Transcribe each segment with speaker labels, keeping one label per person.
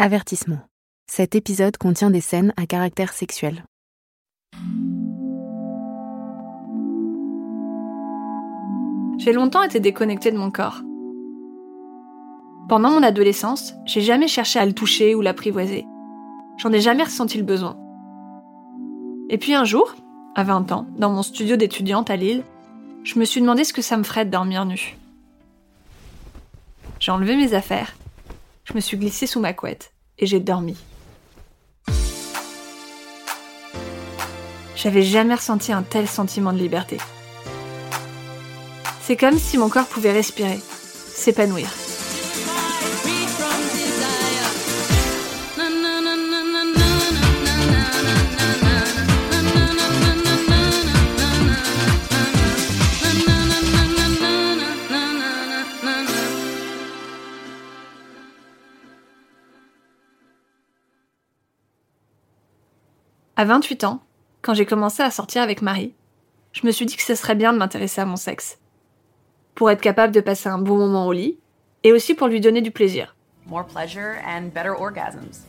Speaker 1: Avertissement. Cet épisode contient des scènes à caractère sexuel.
Speaker 2: J'ai longtemps été déconnectée de mon corps. Pendant mon adolescence, j'ai jamais cherché à le toucher ou l'apprivoiser. J'en ai jamais ressenti le besoin. Et puis un jour, à 20 ans, dans mon studio d'étudiante à Lille, je me suis demandé ce que ça me ferait de dormir nue. J'ai enlevé mes affaires, je me suis glissée sous ma couette et j'ai dormi. J'avais jamais ressenti un tel sentiment de liberté. C'est comme si mon corps pouvait respirer, s'épanouir. À 28 ans, quand j'ai commencé à sortir avec Marie, je me suis dit que ce serait bien de m'intéresser à mon sexe. Pour être capable de passer un bon moment au lit, et aussi pour lui donner du plaisir.
Speaker 3: more pleasure and better orgasms.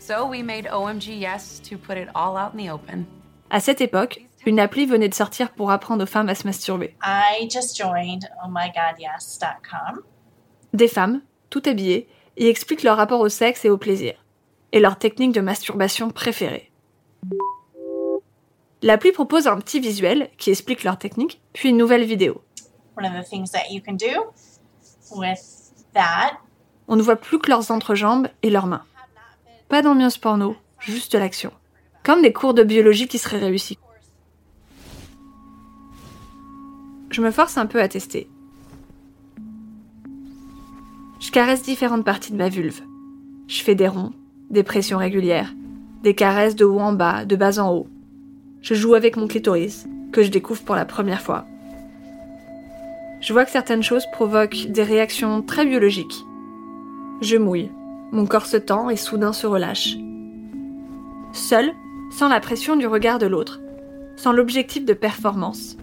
Speaker 3: So we made OMG Yes to put it all out in the open.
Speaker 2: À cette époque, une appli venait de sortir pour apprendre aux femmes à se masturber.
Speaker 4: I just joined ohmygodyes.com.
Speaker 2: Des femmes, tout habillées, y expliquent leur rapport au sexe et au plaisir, et leur technique de masturbation préférée. L'appli propose un petit visuel qui explique leur technique, puis une nouvelle vidéo.
Speaker 4: One of the things that you can do with that
Speaker 2: On ne voit plus que leurs entrejambes et leurs mains. Pas d'ambiance porno, juste l'action. Comme des cours de biologie qui seraient réussis. Je me force un peu à tester. Je caresse différentes parties de ma vulve. Je fais des ronds, des pressions régulières, des caresses de haut en bas, de bas en haut. Je joue avec mon clitoris, que je découvre pour la première fois. Je vois que certaines choses provoquent des réactions très biologiques. Je mouille, mon corps se tend et soudain se relâche. Seul, sans la pression du regard de l'autre, sans l'objectif de performance,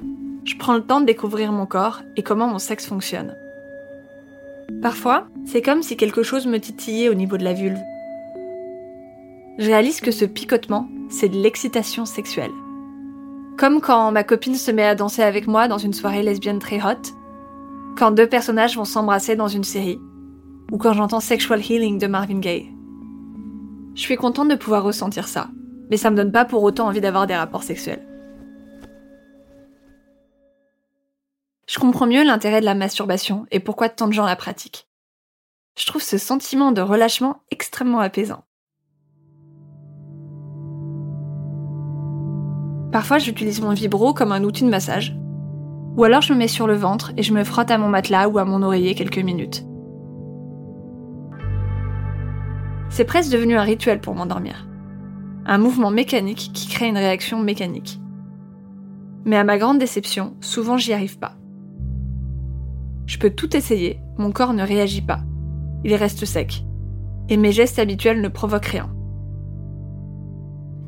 Speaker 2: je prends le temps de découvrir mon corps et comment mon sexe fonctionne. Parfois, c'est comme si quelque chose me titillait au niveau de la vulve. Je réalise que ce picotement, c'est de l'excitation sexuelle. Comme quand ma copine se met à danser avec moi dans une soirée lesbienne très hot, quand deux personnages vont s'embrasser dans une série, ou quand j'entends Sexual Healing de Marvin Gaye. Je suis contente de pouvoir ressentir ça, mais ça me donne pas pour autant envie d'avoir des rapports sexuels. Je comprends mieux l'intérêt de la masturbation et pourquoi tant de gens la pratiquent. Je trouve ce sentiment de relâchement extrêmement apaisant. Parfois, j'utilise mon vibro comme un outil de massage. Ou alors je me mets sur le ventre et je me frotte à mon matelas ou à mon oreiller quelques minutes. C'est presque devenu un rituel pour m'endormir. Un mouvement mécanique qui crée une réaction mécanique. Mais à ma grande déception, souvent j'y arrive pas. Je peux tout essayer, mon corps ne réagit pas. Il reste sec. Et mes gestes habituels ne provoquent rien.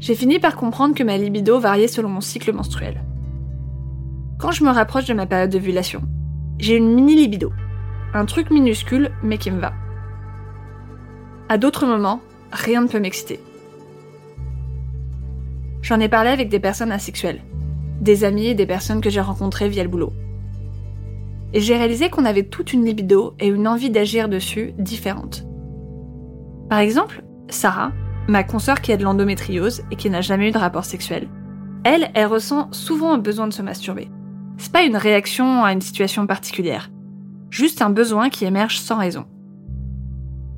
Speaker 2: J'ai fini par comprendre que ma libido variait selon mon cycle menstruel. Quand je me rapproche de ma période d'ovulation, j'ai une mini libido. Un truc minuscule, mais qui me va. À d'autres moments, rien ne peut m'exciter. J'en ai parlé avec des personnes asexuelles, des amis et des personnes que j'ai rencontrées via le boulot. Et j'ai réalisé qu'on avait toute une libido et une envie d'agir dessus différentes. Par exemple, Sarah, ma consoeur qui a de l'endométriose et qui n'a jamais eu de rapport sexuel, elle, elle ressent souvent un besoin de se masturber. C'est pas une réaction à une situation particulière, juste un besoin qui émerge sans raison.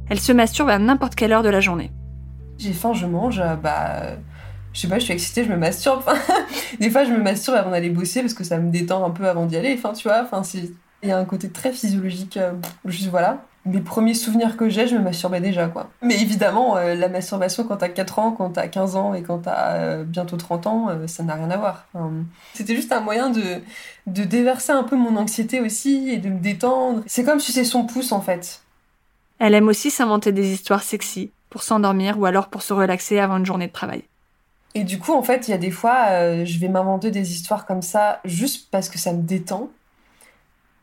Speaker 2: Elle se masturbe à n'importe quelle heure de la journée.
Speaker 5: J'ai faim, je mange, euh, bah. Je sais pas, je suis excitée, je me masturbe. Des fois, je me masturbe avant d'aller bosser parce que ça me détend un peu avant d'y aller. Enfin, tu vois, il y a un côté très physiologique. euh, juste voilà. Mes premiers souvenirs que j'ai, je me masturbais déjà, quoi. Mais évidemment, euh, la masturbation quand t'as 4 ans, quand t'as 15 ans et quand t'as euh, bientôt 30 ans, euh, ça n'a rien à voir. Enfin, C'était juste un moyen de, de déverser un peu mon anxiété aussi et de me détendre. C'est comme sucer son pouce, en fait.
Speaker 2: Elle aime aussi s'inventer des histoires sexy pour s'endormir ou alors pour se relaxer avant une journée de travail.
Speaker 5: Et du coup, en fait, il y a des fois, je vais m'inventer des histoires comme ça juste parce que ça me détend.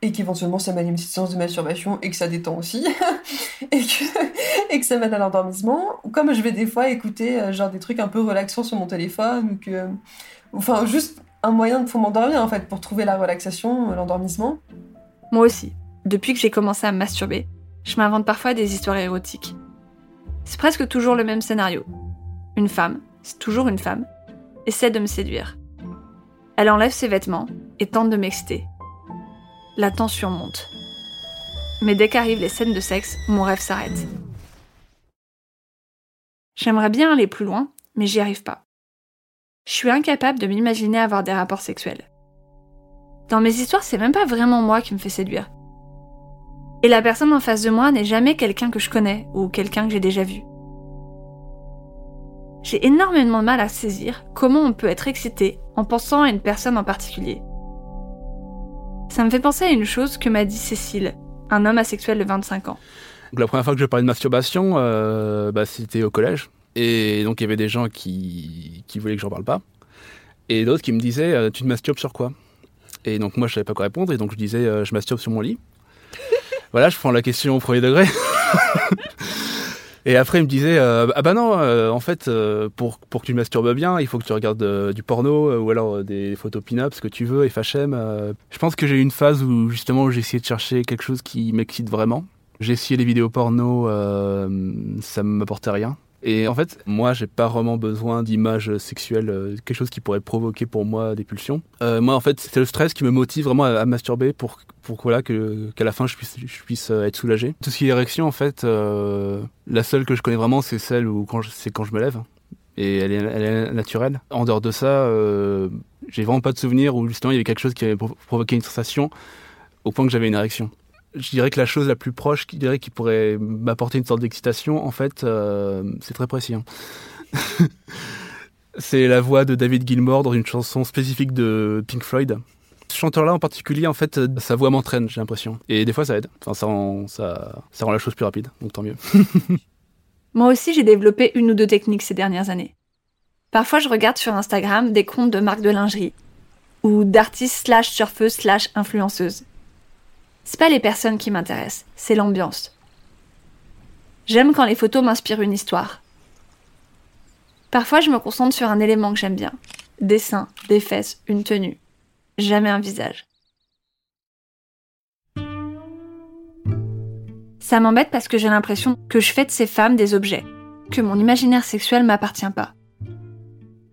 Speaker 5: Et qu'éventuellement, ça m'anime une petite séance de masturbation et que ça détend aussi. et, que, ça m'aide à l'endormissement. Comme je vais des fois écouter euh, genre des trucs un peu relaxants sur mon téléphone. Ou que, enfin, juste un moyen pour m'endormir, en fait, pour trouver la relaxation, l'endormissement.
Speaker 2: Moi aussi. Depuis que j'ai commencé à masturber, je m'invente parfois des histoires érotiques. C'est presque toujours le même scénario. Une femme, c'est toujours une femme, essaie de me séduire. Elle enlève ses vêtements et tente de m'exciter. La tension monte. Mais dès qu'arrivent les scènes de sexe, mon rêve s'arrête. J'aimerais bien aller plus loin, mais j'y arrive pas. Je suis incapable de m'imaginer avoir des rapports sexuels. Dans mes histoires, c'est même pas vraiment moi qui me fait séduire. Et la personne en face de moi n'est jamais quelqu'un que je connais ou quelqu'un que j'ai déjà vu. J'ai énormément de mal à saisir comment on peut être excité en pensant à une personne en particulier. Ça me fait penser à une chose que m'a dit Cécile, un homme asexuel de 25 ans.
Speaker 6: Donc la première fois que je parlais de masturbation, euh, bah, c'était au collège. Et donc il y avait des gens qui, qui voulaient que j'en parle pas. Et d'autres qui me disaient euh, Tu te masturbes sur quoi? Et donc moi je savais pas quoi répondre. Et donc je disais euh, Je masturbe sur mon lit. voilà, je prends la question au premier degré. Et après, il me disait euh, Ah bah non, euh, en fait, euh, pour, pour que tu masturbes bien, il faut que tu regardes du porno ou alors des photos pin-up, ce que tu veux, FHM. Je pense que j'ai eu une phase où justement j'ai essayé de chercher quelque chose qui m'excite vraiment. J'ai essayé les vidéos porno, ça ne m'apportait rien. Et en fait, moi, j'ai pas vraiment besoin d'images sexuelles, euh, quelque chose qui pourrait provoquer pour moi des pulsions. Euh, moi, en fait, c'est le stress qui me motive vraiment à, masturber pour, pour voilà, que, qu'à la fin, je puisse, je puisse euh, être soulagé. Tout ce qui est érection, en fait, euh, la seule que je connais vraiment, c'est celle où quand je, c'est quand je me lève. Et elle est, elle est naturelle. En dehors de ça, euh, j'ai vraiment pas de souvenir où justement il y avait quelque chose qui avait pro- provoqué une sensation au point que j'avais une érection je dirais que la chose la plus proche qui dirait qui pourrait m'apporter une sorte d'excitation, en fait, euh, c'est très précis. hein. c'est la voix de David Gilmour dans une chanson spécifique de Pink Floyd. Ce chanteur-là en particulier, en fait, euh, sa voix m'entraîne, j'ai l'impression. Et des fois, ça aide. Enfin, ça rend, ça rend la chose plus rapide, donc tant mieux.
Speaker 2: Moi aussi, j'ai développé une ou deux techniques ces dernières années. Parfois, je regarde sur Instagram des comptes de marques de lingerie ou d'artistes slash surfeuses slash influenceuses. C'est pas les personnes qui m'intéressent, c'est l'ambiance. J'aime quand les photos m'inspirent une histoire. Parfois, je me concentre sur un élément que j'aime bien. Des seins, des fesses, une tenue. Jamais un visage. Ça m'embête parce que j'ai l'impression que je fais de ces femmes des objets, que mon imaginaire sexuel m'appartient pas.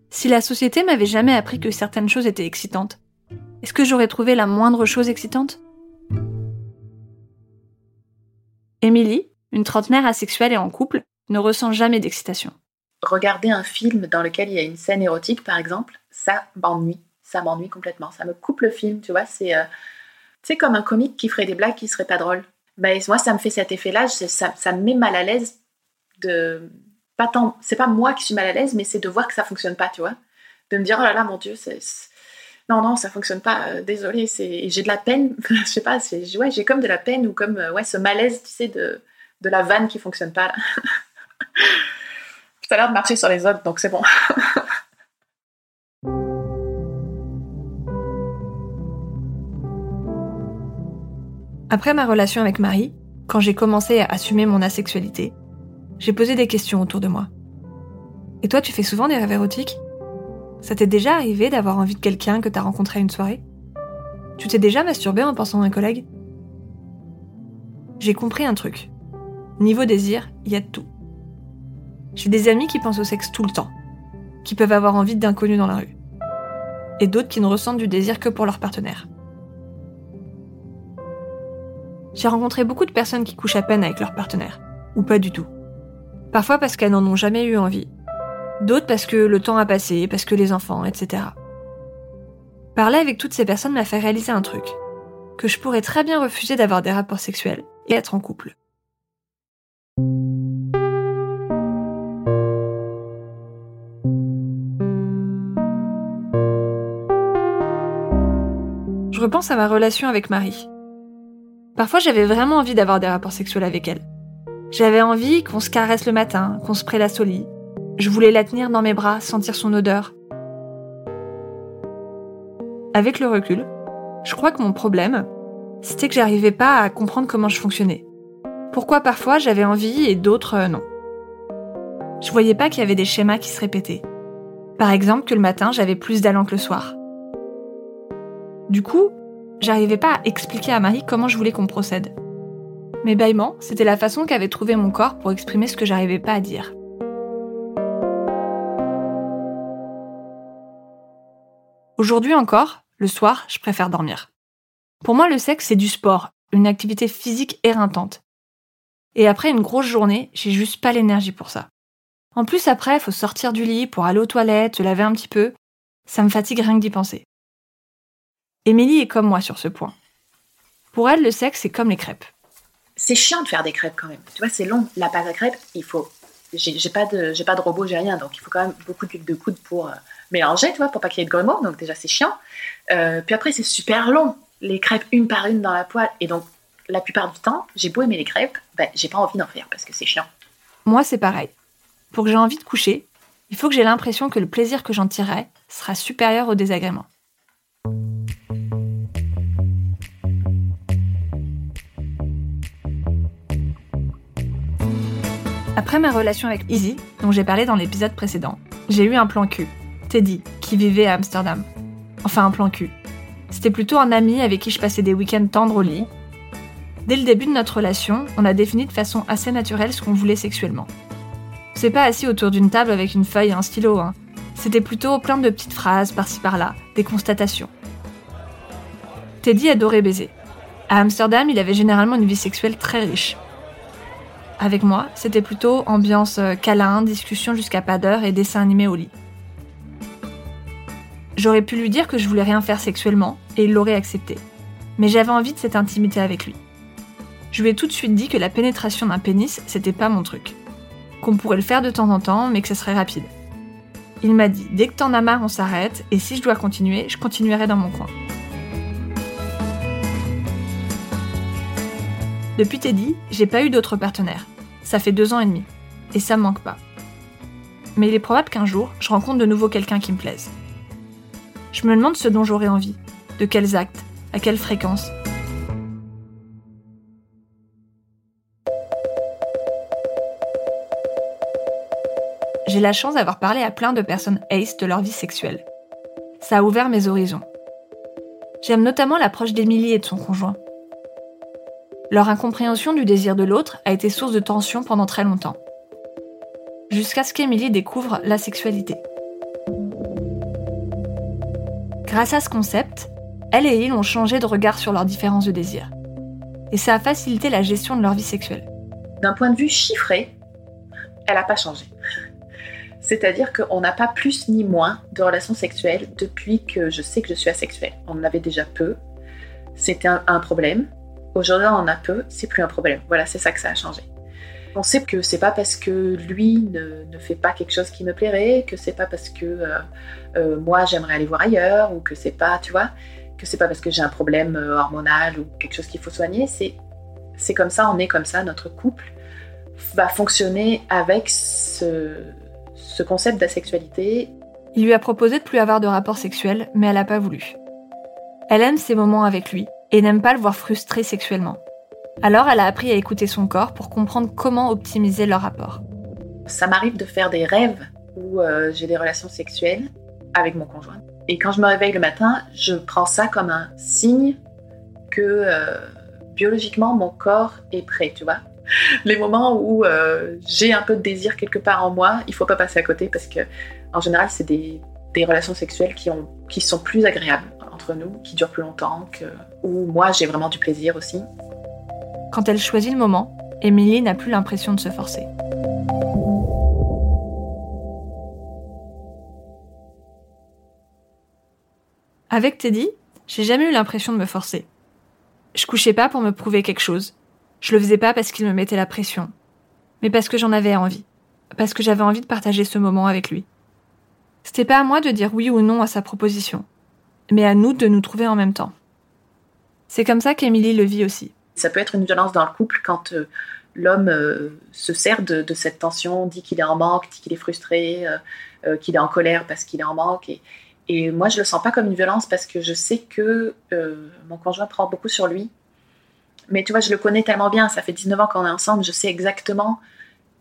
Speaker 2: Si la société m'avait jamais appris que certaines choses étaient excitantes, est-ce que j'aurais trouvé la moindre chose excitante? Émilie, une trentenaire asexuelle et en couple, ne ressent jamais d'excitation.
Speaker 7: Regarder un film dans lequel il y a une scène érotique, par exemple, ça m'ennuie. Ça m'ennuie complètement. Ça me coupe le film, tu vois. C'est euh, comme un comique qui ferait des blagues qui seraient pas drôles. Ben, moi, ça me fait cet effet-là. Ça, ça me met mal à l'aise de. Pas tant. C'est pas moi qui suis mal à l'aise, mais c'est de voir que ça fonctionne pas, tu vois. De me dire, oh là là, mon Dieu, c'est. Non, non, ça fonctionne pas. euh, désolé, J'ai de la peine. je sais pas. Ouais, j'ai comme de la peine ou comme euh, ouais, ce malaise, tu de, la vanne qui fonctionne pas. Ça a l'air de marcher sur les autres, donc c'est bon.
Speaker 2: Après ma relation avec Marie, quand j'ai commencé à assumer mon asexualité, j'ai posé des questions autour de moi. Et toi, tu fais souvent des rêves érotiques? Ça t'est déjà arrivé d'avoir envie de quelqu'un que t'as rencontré à une soirée? Tu t'es déjà masturbé en pensant à un collègue? J'ai compris un truc. Niveau désir, il y a de tout. J'ai des amis qui pensent au sexe tout le temps, qui peuvent avoir envie d'inconnus dans la rue. Et d'autres qui ne ressentent du désir que pour leur partenaire. J'ai rencontré beaucoup de personnes qui couchent à peine avec leur partenaire, ou pas du tout. Parfois parce qu'elles n'en ont jamais eu envie, d'autres parce que le temps a passé, parce que les enfants, etc. Parler avec toutes ces personnes m'a fait réaliser un truc, que je pourrais très bien refuser d'avoir des rapports sexuels et être en couple. Je repense à ma relation avec Marie. Parfois, j'avais vraiment envie d'avoir des rapports sexuels avec elle. J'avais envie qu'on se caresse le matin, qu'on se prélasse au lit, je voulais la tenir dans mes bras, sentir son odeur. Avec le recul, je crois que mon problème, c'était que j'arrivais pas à comprendre comment je fonctionnais. Pourquoi parfois j'avais envie et d'autres euh, non. Je voyais pas qu'il y avait des schémas qui se répétaient. Par exemple, que le matin, j'avais plus d'allant que le soir. Du coup, j'arrivais pas à expliquer à Marie comment je voulais qu'on procède. Mes bâillements, c'était la façon qu'avait trouvé mon corps pour exprimer ce que j'arrivais pas à dire. Aujourd'hui encore, le soir, je préfère dormir. Pour moi, le sexe, c'est du sport, une activité physique éreintante. Et après une grosse journée, j'ai juste pas l'énergie pour ça. En plus, après, il faut sortir du lit pour aller aux toilettes, se laver un petit peu. Ça me fatigue rien que d'y penser. Émilie est comme moi sur ce point. Pour elle, le sexe, c'est comme les crêpes.
Speaker 7: C'est chiant de faire des crêpes quand même. Tu vois, c'est long. La pâte à crêpes, il faut. J'ai pas de, j'ai pas de robot, j'ai rien, donc il faut quand même beaucoup de coude pour euh, mélanger, tu vois, pour pas qu'il y ait de grumeaux. Donc déjà, c'est chiant. Euh, puis après, c'est super long. Les crêpes une par une dans la poêle, et donc la plupart du temps, j'ai beau aimer les crêpes, ben, j'ai pas envie d'en faire parce que c'est chiant.
Speaker 2: Moi, c'est pareil. Pour que j'ai envie de coucher, il faut que j'ai l'impression que le plaisir que j'en tirerai sera supérieur au désagrément. Après ma relation avec Izzy, dont j'ai parlé dans l'épisode précédent, j'ai eu un plan cul, Teddy, qui vivait à Amsterdam. Enfin, un plan cul. C'était plutôt un ami avec qui je passais des week-ends tendres au lit. Dès le début de notre relation, on a défini de façon assez naturelle ce qu'on voulait sexuellement. C'est pas assis autour d'une table avec une feuille et un stylo, hein. C'était plutôt plein de petites phrases par-ci par-là, des constatations. Teddy adorait baiser. À Amsterdam, il avait généralement une vie sexuelle très riche. Avec moi, c'était plutôt ambiance euh, câlin, discussion jusqu'à pas d'heure et dessin animé au lit. J'aurais pu lui dire que je voulais rien faire sexuellement et il l'aurait accepté. Mais j'avais envie de cette intimité avec lui. Je lui ai tout de suite dit que la pénétration d'un pénis, c'était pas mon truc. Qu'on pourrait le faire de temps en temps, mais que ce serait rapide. Il m'a dit dès que t'en as marre, on s'arrête, et si je dois continuer, je continuerai dans mon coin. Depuis Teddy, j'ai pas eu d'autres partenaires. Ça fait deux ans et demi. Et ça me manque pas. Mais il est probable qu'un jour, je rencontre de nouveau quelqu'un qui me plaise. Je me demande ce dont j'aurais envie, de quels actes, à quelle fréquence. J'ai la chance d'avoir parlé à plein de personnes ace de leur vie sexuelle. Ça a ouvert mes horizons. J'aime notamment l'approche d'Emilie et de son conjoint. Leur incompréhension du désir de l'autre a été source de tension pendant très longtemps. Jusqu'à ce qu'Emilie découvre la sexualité. Grâce à ce concept, elle et il ont changé de regard sur leurs différences de désir. Et ça a facilité la gestion de leur vie sexuelle.
Speaker 7: D'un point de vue chiffré, elle n'a pas changé. C'est-à-dire qu'on n'a pas plus ni moins de relations sexuelles depuis que je sais que je suis asexuelle. On en avait déjà peu. C'était un, problème. Aujourd'hui, on en a peu, c'est plus un problème. Voilà, c'est ça que ça a changé. On sait que c'est pas parce que lui ne, fait pas quelque chose qui me plairait, que c'est pas parce que euh, euh, moi j'aimerais aller voir ailleurs, ou que c'est pas, tu vois, que c'est pas parce que j'ai un problème euh, hormonal ou quelque chose qu'il faut soigner. C'est, comme ça, on est comme ça, notre couple va fonctionner avec ce, ce concept d'asexualité.
Speaker 2: Il lui a proposé de plus avoir de rapports sexuels, mais elle n'a pas voulu. Elle aime ses moments avec lui, et n'aime pas le voir frustré sexuellement. Alors elle a appris à écouter son corps pour comprendre comment optimiser leur rapport.
Speaker 7: Ça m'arrive de faire des rêves où euh, j'ai des relations sexuelles avec mon conjoint. Et quand je me réveille le matin, je prends ça comme un signe que euh, biologiquement mon corps est prêt, tu vois. Les moments où euh, j'ai un peu de désir quelque part en moi, il faut pas passer à côté parce que en général c'est des, relations sexuelles qui, qui sont plus agréables entre nous, qui durent plus longtemps, que, où moi j'ai vraiment du plaisir aussi.
Speaker 2: Quand elle choisit le moment, Émilie n'a plus l'impression de se forcer. Avec Teddy, j'ai jamais eu l'impression de me forcer. Je couchais pas pour me prouver quelque chose. Je le faisais pas parce qu'il me mettait la pression, mais parce que j'en avais envie, parce que j'avais envie de partager ce moment avec lui. C'était pas à moi de dire oui ou non à sa proposition mais à nous de nous trouver en même temps. C'est comme ça qu'Émilie le vit aussi.
Speaker 7: Ça peut être une violence dans le couple quand euh, l'homme euh, se sert de, cette tension, dit qu'il est en manque, dit qu'il est frustré, euh, qu'il est en colère parce qu'il est en manque. Et, moi, je le sens pas comme une violence parce que je sais que mon conjoint prend beaucoup sur lui. Mais tu vois, je le connais tellement bien, ça fait 19 ans qu'on est ensemble, je sais exactement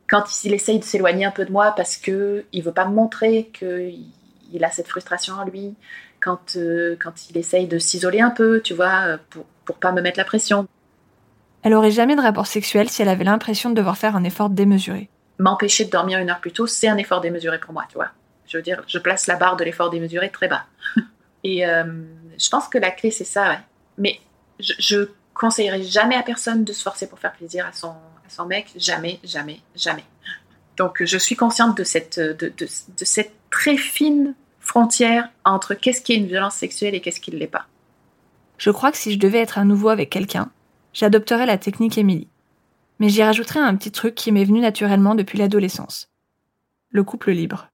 Speaker 7: quand il essaye de s'éloigner un peu de moi parce qu'il ne veut pas me montrer qu'il a cette frustration en lui, quand, euh, quand il essaye de s'isoler un peu, tu vois, pour, pour pas me mettre la pression.
Speaker 2: Elle aurait jamais de rapport sexuel si elle avait l'impression de devoir faire un effort démesuré.
Speaker 7: M'empêcher de dormir une heure plus tôt, c'est un effort démesuré pour moi, tu vois. Je veux dire, je place la barre de l'effort démesuré très bas. Et euh, je pense que la clé, c'est ça, ouais. Mais je, je conseillerais jamais à personne de se forcer pour faire plaisir à son, à son mec. Jamais, jamais, jamais. Donc je suis consciente de cette, très fine frontière entre qu'est-ce qui est une violence sexuelle et qu'est-ce qui ne l'est pas.
Speaker 2: Je crois que si je devais être à nouveau avec quelqu'un, j'adopterais la technique Émilie. Mais j'y rajouterais un petit truc qui m'est venu naturellement depuis l'adolescence. Le couple libre.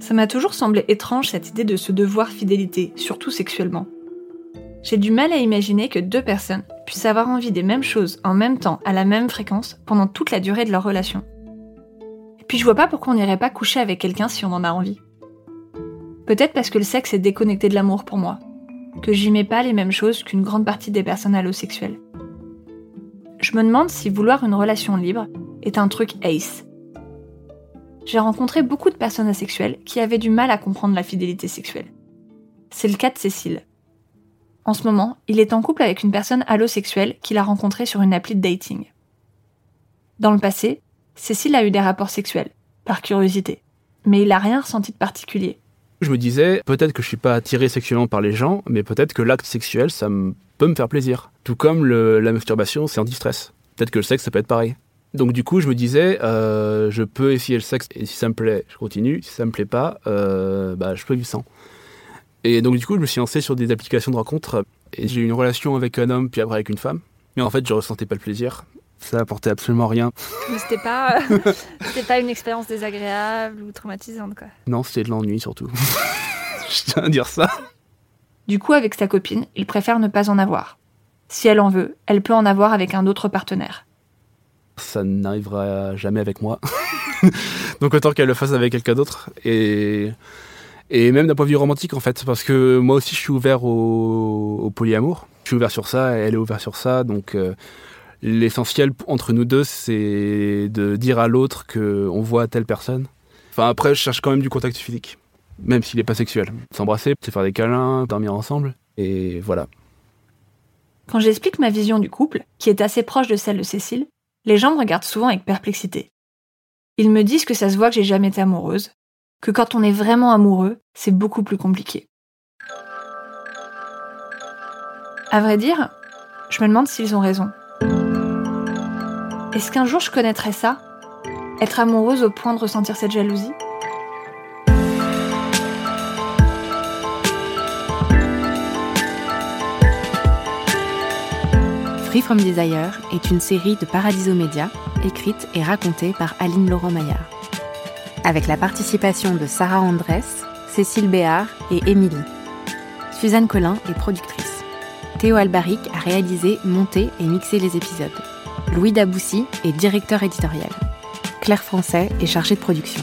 Speaker 2: Ça m'a toujours semblé étrange cette idée de ce devoir fidélité, surtout sexuellement. J'ai du mal à imaginer que deux personnes puissent avoir envie des mêmes choses en même temps à la même fréquence pendant toute la durée de leur relation. Puis je vois pas pourquoi on n'irait pas coucher avec quelqu'un si on en a envie. Peut-être parce que le sexe est déconnecté de l'amour pour moi, que j'y mets pas les mêmes choses qu'une grande partie des personnes allosexuelles. Je me demande si vouloir une relation libre est un truc ace. J'ai rencontré beaucoup de personnes asexuelles qui avaient du mal à comprendre la fidélité sexuelle. C'est le cas de Cécile. En ce moment, il est en couple avec une personne allosexuelle qu'il a rencontrée sur une appli de dating. Dans le passé, Cécile a eu des rapports sexuels, par curiosité, mais il n'a rien ressenti de particulier.
Speaker 6: Je me disais, peut-être que je suis pas attiré sexuellement par les gens, mais peut-être que l'acte sexuel, ça peut me faire plaisir. Tout comme la masturbation, c'est anti-stress. Peut-être que le sexe, ça peut être pareil. Donc du coup, je me disais, euh, je peux essayer le sexe, et si ça me plaît, je continue. Si ça me plaît pas, euh, bah, je peux vivre sans. Et donc du coup, je me suis lancé sur des applications de rencontres, et j'ai eu une relation avec un homme, puis après avec une femme. Mais en fait, je ressentais pas le plaisir ça apportait absolument rien.
Speaker 2: Mais c'était pas, c'était pas une expérience désagréable ou traumatisante, quoi.
Speaker 6: Non, c'était de l'ennui surtout. Je tiens à dire ça.
Speaker 2: Du coup, avec sa copine, il préfère ne pas en avoir. Si elle en veut, elle peut en avoir avec un autre partenaire.
Speaker 6: Ça n'arrivera jamais avec moi. Donc autant qu'elle le fasse avec quelqu'un d'autre. Et, et même d'un point de vue romantique, en fait. Parce que moi aussi, je suis ouvert au, au polyamour. Je suis ouvert sur ça, elle est ouverte sur ça. Donc... Euh, L'essentiel entre nous deux, c'est de dire à l'autre qu'on voit telle personne. Enfin, après, je cherche quand même du contact physique, même s'il n'est pas sexuel. S'embrasser, se faire des câlins, dormir ensemble, et voilà.
Speaker 2: Quand j'explique ma vision du couple, qui est assez proche de celle de Cécile, les gens me regardent souvent avec perplexité. Ils me disent que ça se voit que j'ai jamais été amoureuse, que quand on est vraiment amoureux, c'est beaucoup plus compliqué. À vrai dire, je me demande s'ils ont raison. Est-ce qu'un jour je connaîtrais ça? Être amoureuse au point de ressentir cette jalousie?
Speaker 1: Free From Desire est une série de Paradiso Média, écrite et racontée par Aline Laurent Maillard. Avec la participation de Sarah Andrès, Cécile Béard et Émilie. Suzanne Collin est productrice. Théo Albaric a réalisé, monté et mixé les épisodes. Louis Daboussi est directeur éditorial. Claire Français est chargée de production.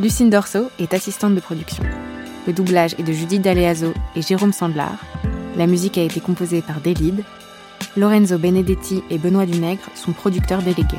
Speaker 1: Lucine Dorso est assistante de production. Le doublage est de Judith Daleazo et Jérôme Sandlar. La musique a été composée par Delide. Lorenzo Benedetti et Benoît Dunègre sont producteurs délégués.